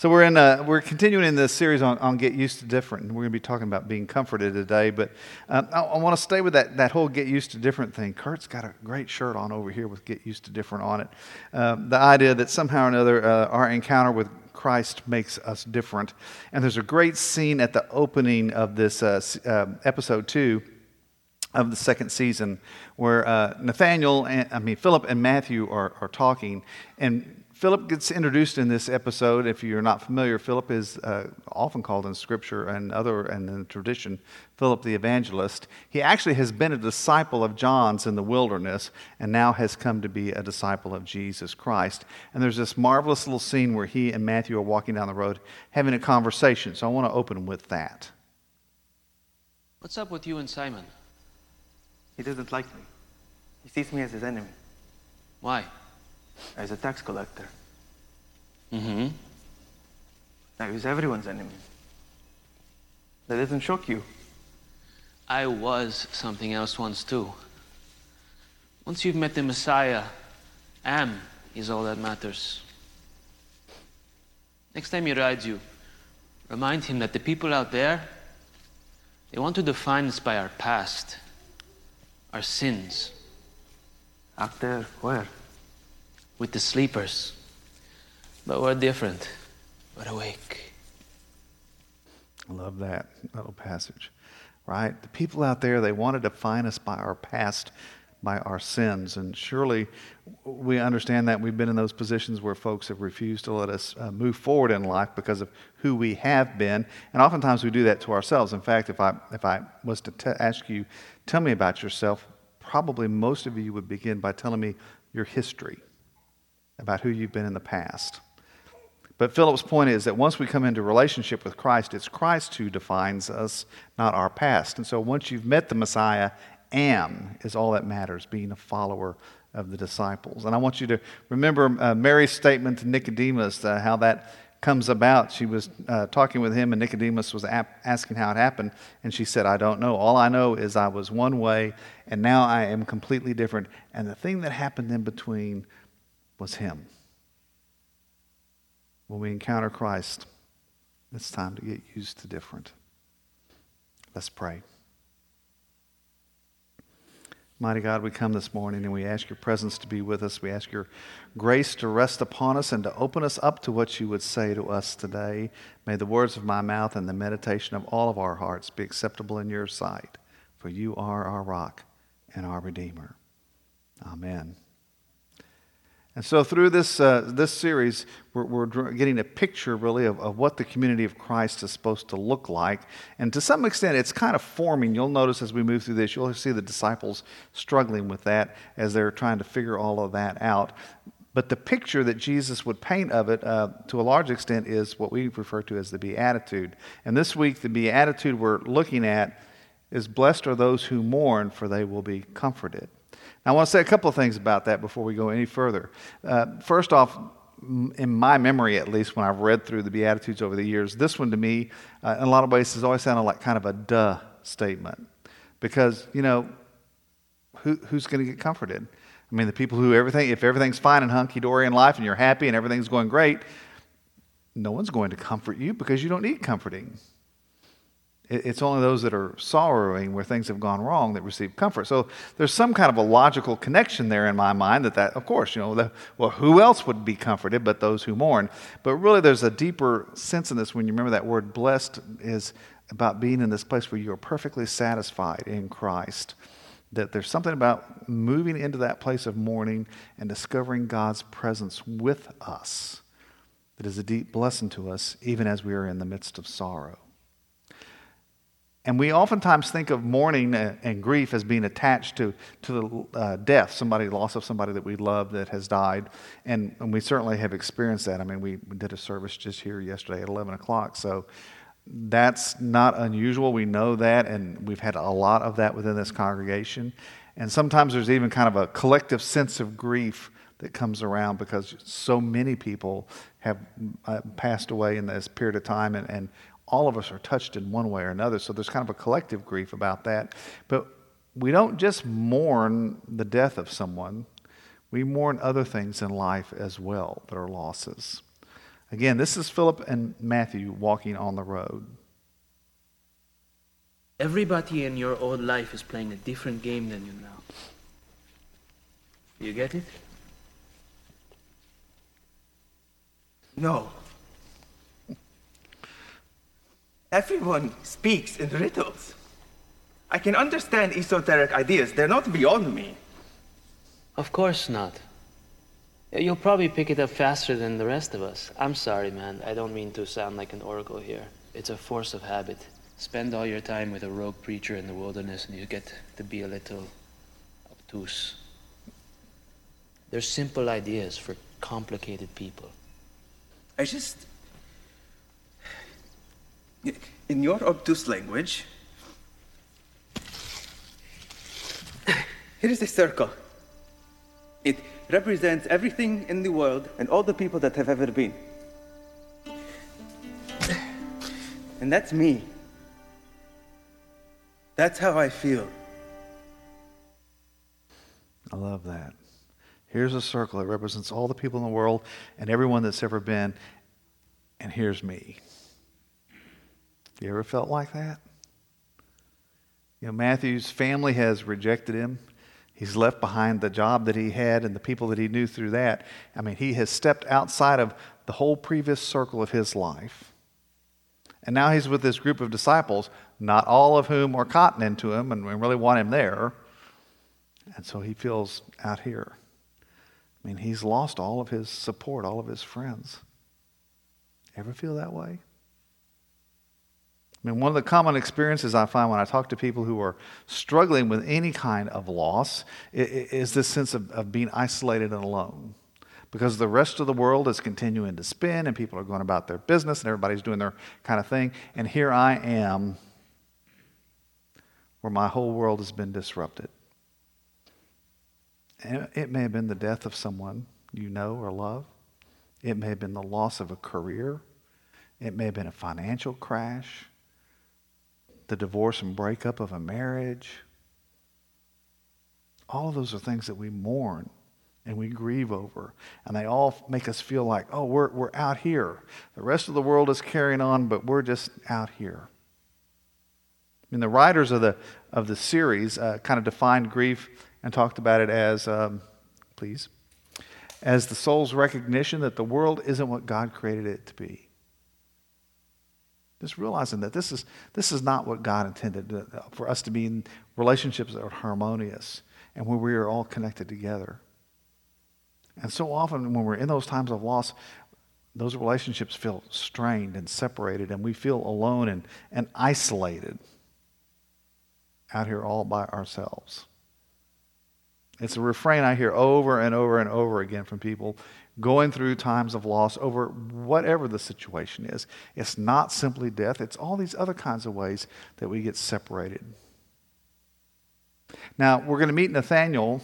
So we're in a, we're continuing in this series on, on get used to different, and we're going to be talking about being comforted today. But um, I, I want to stay with that that whole get used to different thing. Kurt's got a great shirt on over here with get used to different on it. Um, the idea that somehow or another uh, our encounter with Christ makes us different. And there's a great scene at the opening of this uh, uh, episode two of the second season where uh, Nathaniel, and, I mean Philip and Matthew are, are talking, and Philip gets introduced in this episode. If you're not familiar, Philip is uh, often called in Scripture and other and in tradition, Philip the evangelist. He actually has been a disciple of John's in the wilderness, and now has come to be a disciple of Jesus Christ. And there's this marvelous little scene where he and Matthew are walking down the road having a conversation. So I want to open with that. What's up with you and Simon? He doesn't like me. He sees me as his enemy, Why? As a tax collector. Mm-hmm. Now he's everyone's enemy. That doesn't shock you. I was something else once too. Once you've met the Messiah, am is all that matters. Next time he rides you, remind him that the people out there, they want to define us by our past, our sins, Out there, where? With the sleepers. But we're different. We're awake. I love that little passage, right? The people out there, they want to define us by our past, by our sins. And surely we understand that. We've been in those positions where folks have refused to let us uh, move forward in life because of who we have been. And oftentimes we do that to ourselves. In fact, if I, if I was to t- ask you, tell me about yourself, probably most of you would begin by telling me your history, about who you've been in the past. But Philip's point is that once we come into relationship with Christ, it's Christ who defines us, not our past. And so once you've met the Messiah, am is all that matters, being a follower of the disciples. And I want you to remember uh, Mary's statement to Nicodemus, uh, how that comes about. She was uh, talking with him, and Nicodemus was ap- asking how it happened. And she said, I don't know. All I know is I was one way, and now I am completely different. And the thing that happened in between was him when we encounter Christ, it's time to get used to different. Let's pray. Mighty God, we come this morning and we ask your presence to be with us. We ask your grace to rest upon us and to open us up to what you would say to us today. May the words of my mouth and the meditation of all of our hearts be acceptable in your sight, for you are our rock and our Redeemer. Amen. And so, through this, uh, this series, we're, we're, getting a picture really of, of, what the community of Christ is supposed to look like. And to some extent, it's kind of forming. You'll notice as we move through this, you'll see the disciples struggling with that as they're trying to figure all of that out. But the picture that Jesus would paint of it, uh, to a large extent, is what we refer to as the Beatitude. And this week, the Beatitude we're looking at is Blessed are those who mourn, for they will be comforted. I want to say a couple of things about that before we go any further. Uh, first off, in my memory at least, when I've read through the Beatitudes over the years, this one to me, uh, in a lot of ways, has always sounded like kind of a duh statement. Because, you know, who, who's going to get comforted? I mean, the people who everything, if everything's fine and hunky dory in life and you're happy and everything's going great, no one's going to comfort you because you don't need comforting. It's only those that are sorrowing where things have gone wrong that receive comfort. So there's some kind of a logical connection there in my mind that, that of course, you know, the, well, who else would be comforted but those who mourn? But really, there's a deeper sense in this when you remember that word blessed is about being in this place where you are perfectly satisfied in Christ. That there's something about moving into that place of mourning and discovering God's presence with us that is a deep blessing to us, even as we are in the midst of sorrow. And we oftentimes think of mourning and grief as being attached to, to the uh, death, somebody, loss of somebody that we love that has died. And, and we certainly have experienced that. I mean, we, did a service just here yesterday at 11 o'clock. So that's not unusual. We know that. And we've had a lot of that within this congregation. And sometimes there's even kind of a collective sense of grief that comes around because so many people have uh, passed away in this period of time and, and all of us are touched in one way or another. So there's kind of a collective grief about that. But we don't just mourn the death of someone, we mourn other things in life as well that are losses. Again, this is Philip and Matthew walking on the road. Everybody in your old life is playing a different game than you now. You get it? No. Everyone speaks in riddles. I can understand esoteric ideas. They're not beyond me. Of course not. You'll probably pick it up faster than the rest of us. I'm sorry, man. I don't mean to sound like an oracle here. It's a force of habit. Spend all your time with a rogue preacher in the wilderness and you get to be a little obtuse. They're simple ideas for complicated people. I just. In your obtuse language, here is a circle. It represents everything in the world and all the people that have ever been. And that's me. That's how I feel. I love that. Here's a circle that represents all the people in the world and everyone that's ever been, and here's me. You ever felt like that? You know, Matthew's family has rejected him. He's left behind the job that he had and the people that he knew through that. I mean, he has stepped outside of the whole previous circle of his life. And now he's with this group of disciples, not all of whom are cotton into him and really want him there. And so he feels out here. I mean, he's lost all of his support, all of his friends. Ever feel that way? I mean, one of the common experiences I find when I talk to people who are struggling with any kind of loss is this sense of, of being isolated and alone. Because the rest of the world is continuing to spin and people are going about their business and everybody's doing their kind of thing. And here I am where my whole world has been disrupted. And it may have been the death of someone you know or love, it may have been the loss of a career, it may have been a financial crash the divorce and breakup of a marriage. All of those are things that we mourn and we grieve over. And they all make us feel like, oh, we're, we're out here. The rest of the world is carrying on, but we're just out here. I mean, the writers of the, of the series uh, kind of defined grief and talked about it as, um, please, as the soul's recognition that the world isn't what God created it to be. Just realizing that this is, this is not what God intended for us to be in relationships that are harmonious and where we are all connected together. And so often, when we're in those times of loss, those relationships feel strained and separated, and we feel alone and, and isolated out here all by ourselves. It's a refrain I hear over and over and over again from people going through times of loss over whatever the situation is. It's not simply death, it's all these other kinds of ways that we get separated. Now, we're going to meet Nathaniel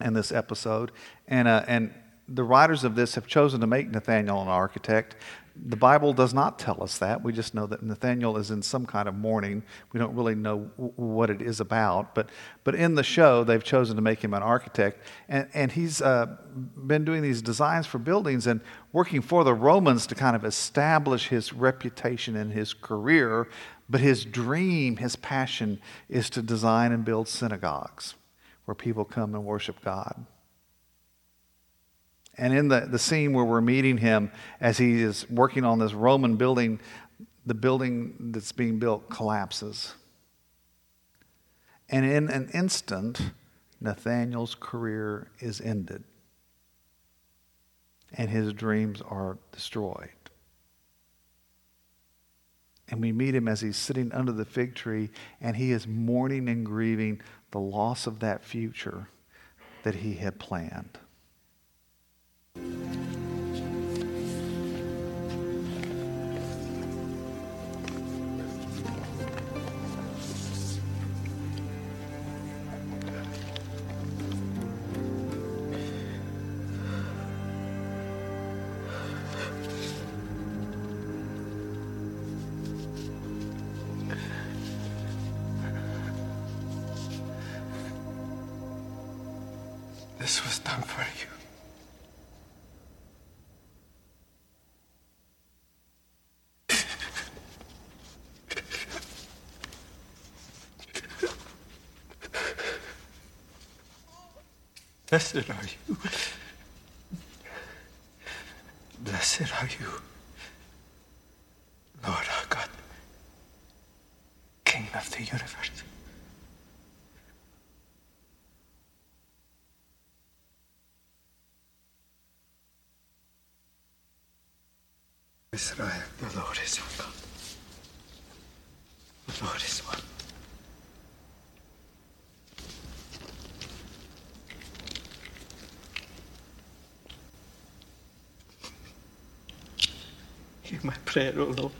in this episode, and, uh, and the writers of this have chosen to make Nathaniel an architect the Bible does not tell us that. We just know that Nathaniel is in some kind of mourning. We don't really know w- what it is about. But, but in the show, they've chosen to make him an architect. And, and he's uh, been doing these designs for buildings and working for the Romans to kind of establish his reputation and his career. But his dream, his passion, is to design and build synagogues where people come and worship God. And in the, the scene where we're meeting him as he is working on this Roman building, the building that's being built collapses. And in an instant, Nathaniel's career is ended. And his dreams are destroyed. And we meet him as he's sitting under the fig tree, and he is mourning and grieving the loss of that future that he had planned. This was done for you. Blessed are you. Blessed are you. Our God. The Lord is one. Hear my prayer, O Lord.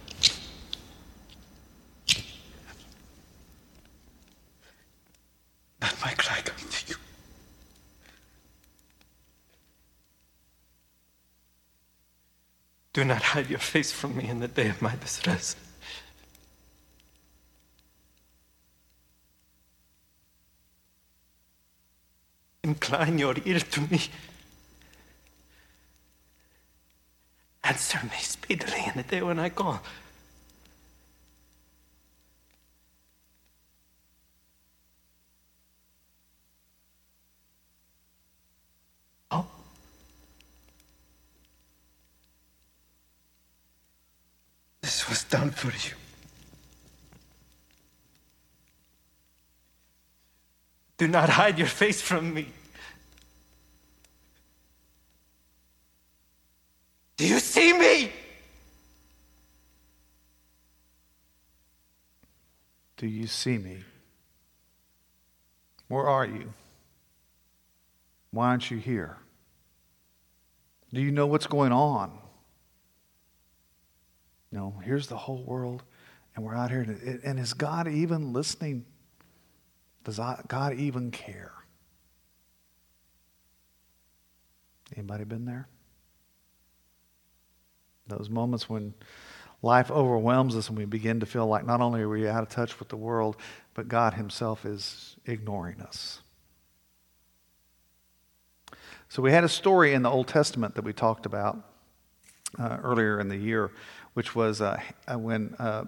Let my cry come to you. Do not hide your face from me in the day of my distress. Incline your ear to me. Answer me speedily in the day when I call. Oh. You. Do not hide your face from me. Do you see me? Do you see me? Where are you? Why aren't you here? Do you know what's going on? No, here's the whole world, and we're out here. And is God even listening? Does God even care? Anybody been there? Those moments when life overwhelms us and we begin to feel like not only are we out of touch with the world, but God Himself is ignoring us. So, we had a story in the Old Testament that we talked about uh, earlier in the year, which was uh, when uh,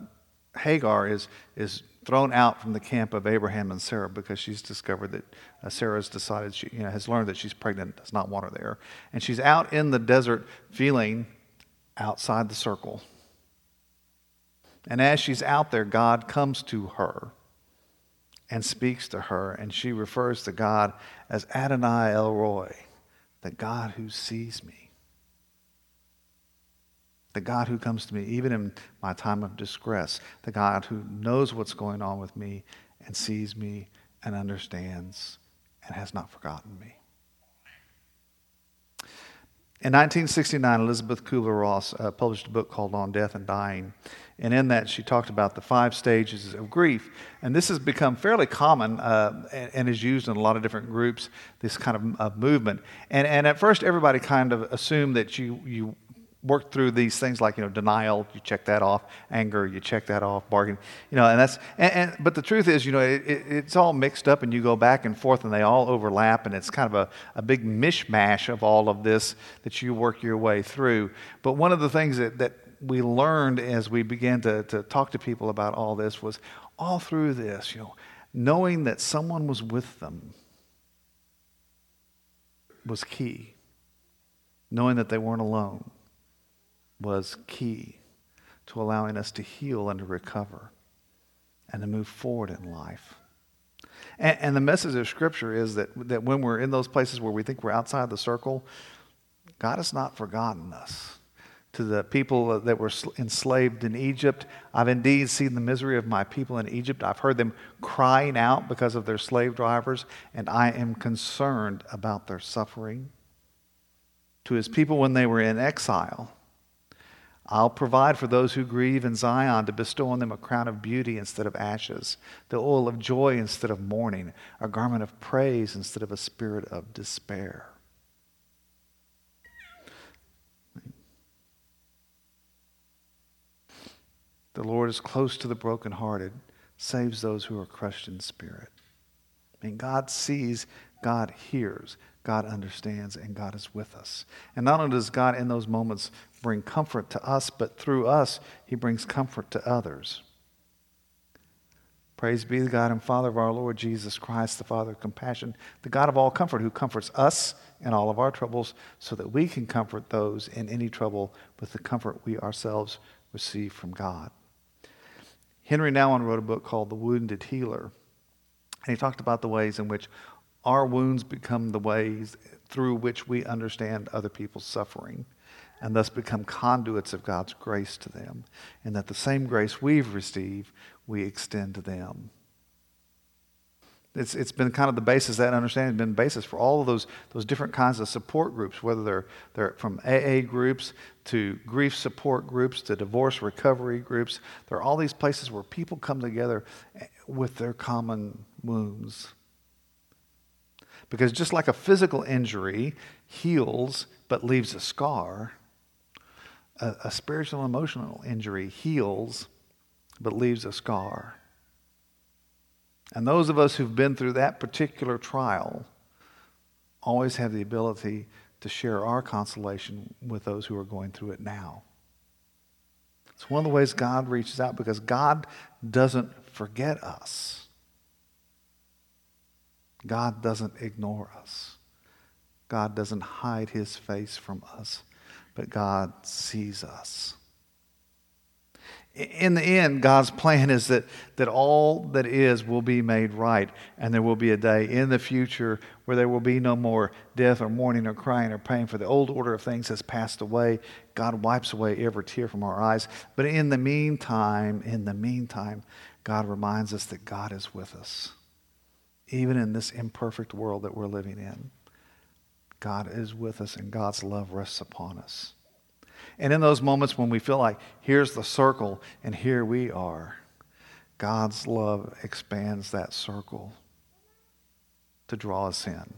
Hagar is, is thrown out from the camp of Abraham and Sarah because she's discovered that uh, Sarah's decided she you know, has learned that she's pregnant, does not want her there. And she's out in the desert feeling outside the circle. And as she's out there, God comes to her and speaks to her, and she refers to God as Adonai El Roi, the God who sees me, the God who comes to me even in my time of distress, the God who knows what's going on with me and sees me and understands and has not forgotten me. In 1969, Elizabeth Kubler Ross uh, published a book called On Death and Dying. And in that, she talked about the five stages of grief. And this has become fairly common uh, and, and, is used in a lot of different groups, this kind of uh, movement. And, and at first, everybody kind of assumed that you, you work through these things like you know denial you check that off anger you check that off bargain you know and that's and, and but the truth is you know it, it, it's all mixed up and you go back and forth and they all overlap and it's kind of a, a big mishmash of all of this that you work your way through. But one of the things that, that we learned as we began to, to talk to people about all this was all through this you know knowing that someone was with them was key. Knowing that they weren't alone was key to allowing us to heal and to recover and to move forward in life. And, and, the message of Scripture is that, that when we're in those places where we think we're outside the circle, God has not forgotten us. To the people that were enslaved in Egypt, I've indeed seen the misery of my people in Egypt. I've heard them crying out because of their slave drivers, and I am concerned about their suffering. To his people when they were in exile, I'll provide for those who grieve in Zion to bestow on them a crown of beauty instead of ashes, the oil of joy instead of mourning, a garment of praise instead of a spirit of despair. The Lord is close to the brokenhearted, saves those who are crushed in spirit. Mean, God sees, God hears, God understands, and God is with us. And not only does God in those moments bring comfort to us, but through us, He brings comfort to others. Praise be the God and Father of our Lord Jesus Christ, the Father of compassion, the God of all comfort, who comforts us in all of our troubles, so that we can comfort those in any trouble with the comfort we ourselves receive from God. Henri Nouwen wrote a book called The Wounded Healer, and he talked about the ways in which our wounds become the ways through which we understand other people's suffering and thus become conduits of God's grace to them, and that the same grace we've received, we extend to them. It's, it's been kind of the basis, that understanding has been the basis for all of those, those different kinds of support groups, whether they're, they're from AA groups to grief support groups to divorce recovery groups. There are all these places where people come together with their common wounds. Because just like a physical injury heals but leaves a scar, a, a spiritual emotional injury heals but leaves a scar. And those of us who've been through that particular trial always have the ability to share our consolation with those who are going through it now. It's one of the ways God reaches out because God doesn't forget us. God doesn't ignore us. God doesn't hide his face from us but God sees us. In the end, God's plan is that, that all that is will be made right, and there will be a day in the future where there will be no more death or mourning or crying or pain, for the old order of things has passed away. God wipes away every tear from our eyes. But in the meantime, in the meantime, God reminds us that God is with us, even in this imperfect world that we're living in. God is with us and God's love rests upon us. And in those moments when we feel like here's the circle and here we are, God's love expands that circle to draw us in.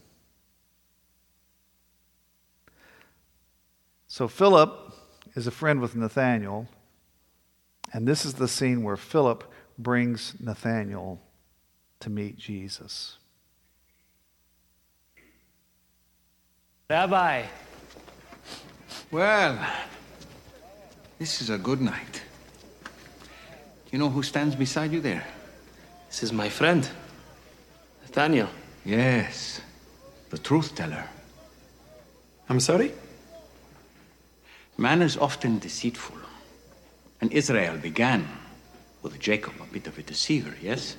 So Philip is a friend with Nathaniel, and this is the scene where Philip brings Nathaniel to meet Jesus. Rabbi. Well, this is a good night. You know who stands beside you there? This is my friend, Nathaniel. Yes, the truth teller. I'm sorry? Man is often deceitful. And Israel began with Jacob, a bit of a deceiver, yes?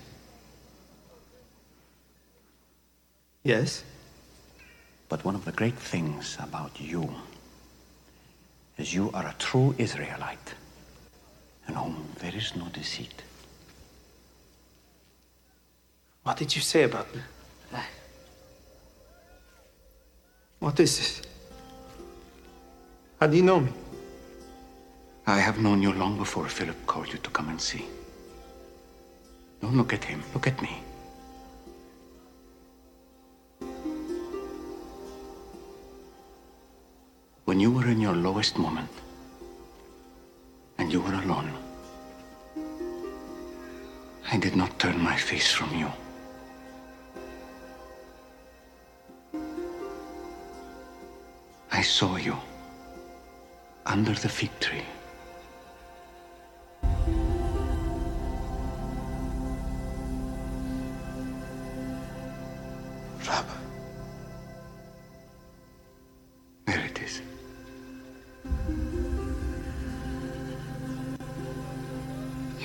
Yes. But one of the great things about you is you are a true Israelite in whom there is no deceit. What did you say about me? What is this? How do you know me? I have known you long before Philip called you to come and see. Don't look at him, look at me. You were in your lowest moment and you were alone, I did not turn my face from you. I saw you under the fig tree.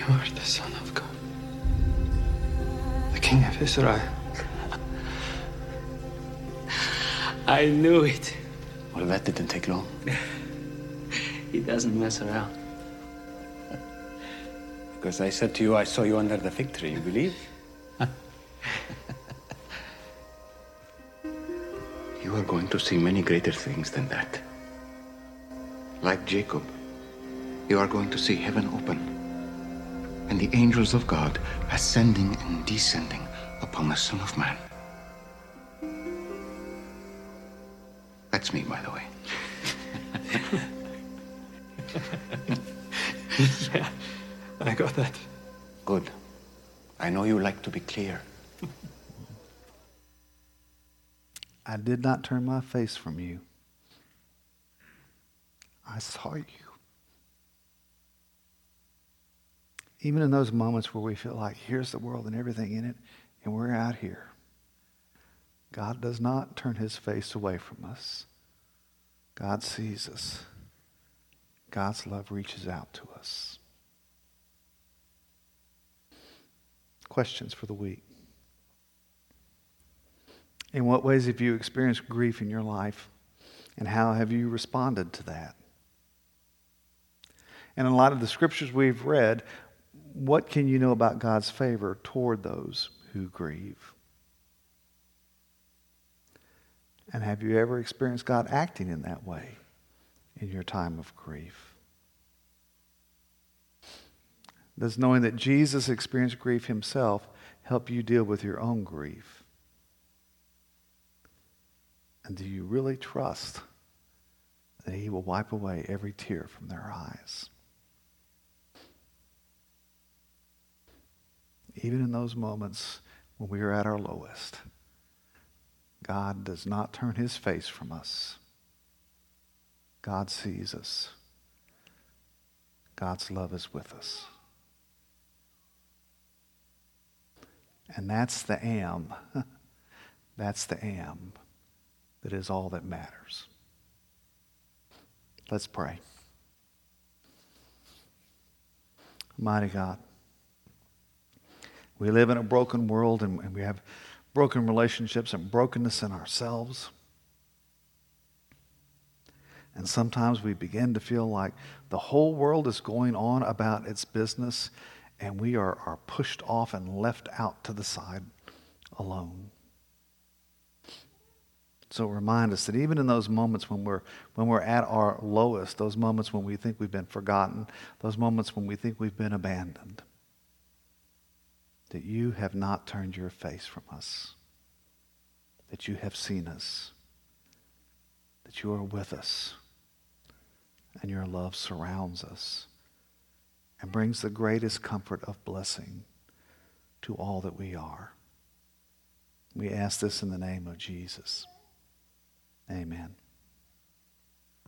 You are the Son of God. The King of Israel. I knew it. Well, that didn't take long. He doesn't mess around. Because I said to you, I saw you under the fig tree. You believe? you are going to see many greater things than that. Like Jacob, you are going to see heaven open and the angels of God ascending and descending upon the Son of Man. That's me, by the way. yeah, I got that. Good. I know you like to be clear. I did not turn my face from you. I saw you. Even in those moments where we feel like here's the world and everything in it, and we're out here, God does not turn his face away from us. God sees us. God's love reaches out to us. Questions for the week. In what ways have you experienced grief in your life? And how have you responded to that? And in a lot of the scriptures we've read, what can you know about God's favor toward those who grieve? And have you ever experienced God acting in that way in your time of grief? Does knowing that Jesus experienced grief himself help you deal with your own grief? And do you really trust that he will wipe away every tear from their eyes? Even in those moments when we are at our lowest, God does not turn his face from us. God sees us. God's love is with us. And that's the am. that's the am that is all that matters. Let's pray. Mighty God, we live in a broken world and we have broken relationships and brokenness in ourselves. And sometimes we begin to feel like the whole world is going on about its business and we are, are pushed off and left out to the side alone. So remind us that even in those moments when we're, when we're at our lowest, those moments when we think we've been forgotten, those moments when we think we've been abandoned, that you have not turned your face from us, that you have seen us, that you are with us, and your love surrounds us and brings the greatest comfort of blessing to all that we are. We ask this in the name of Jesus. Amen.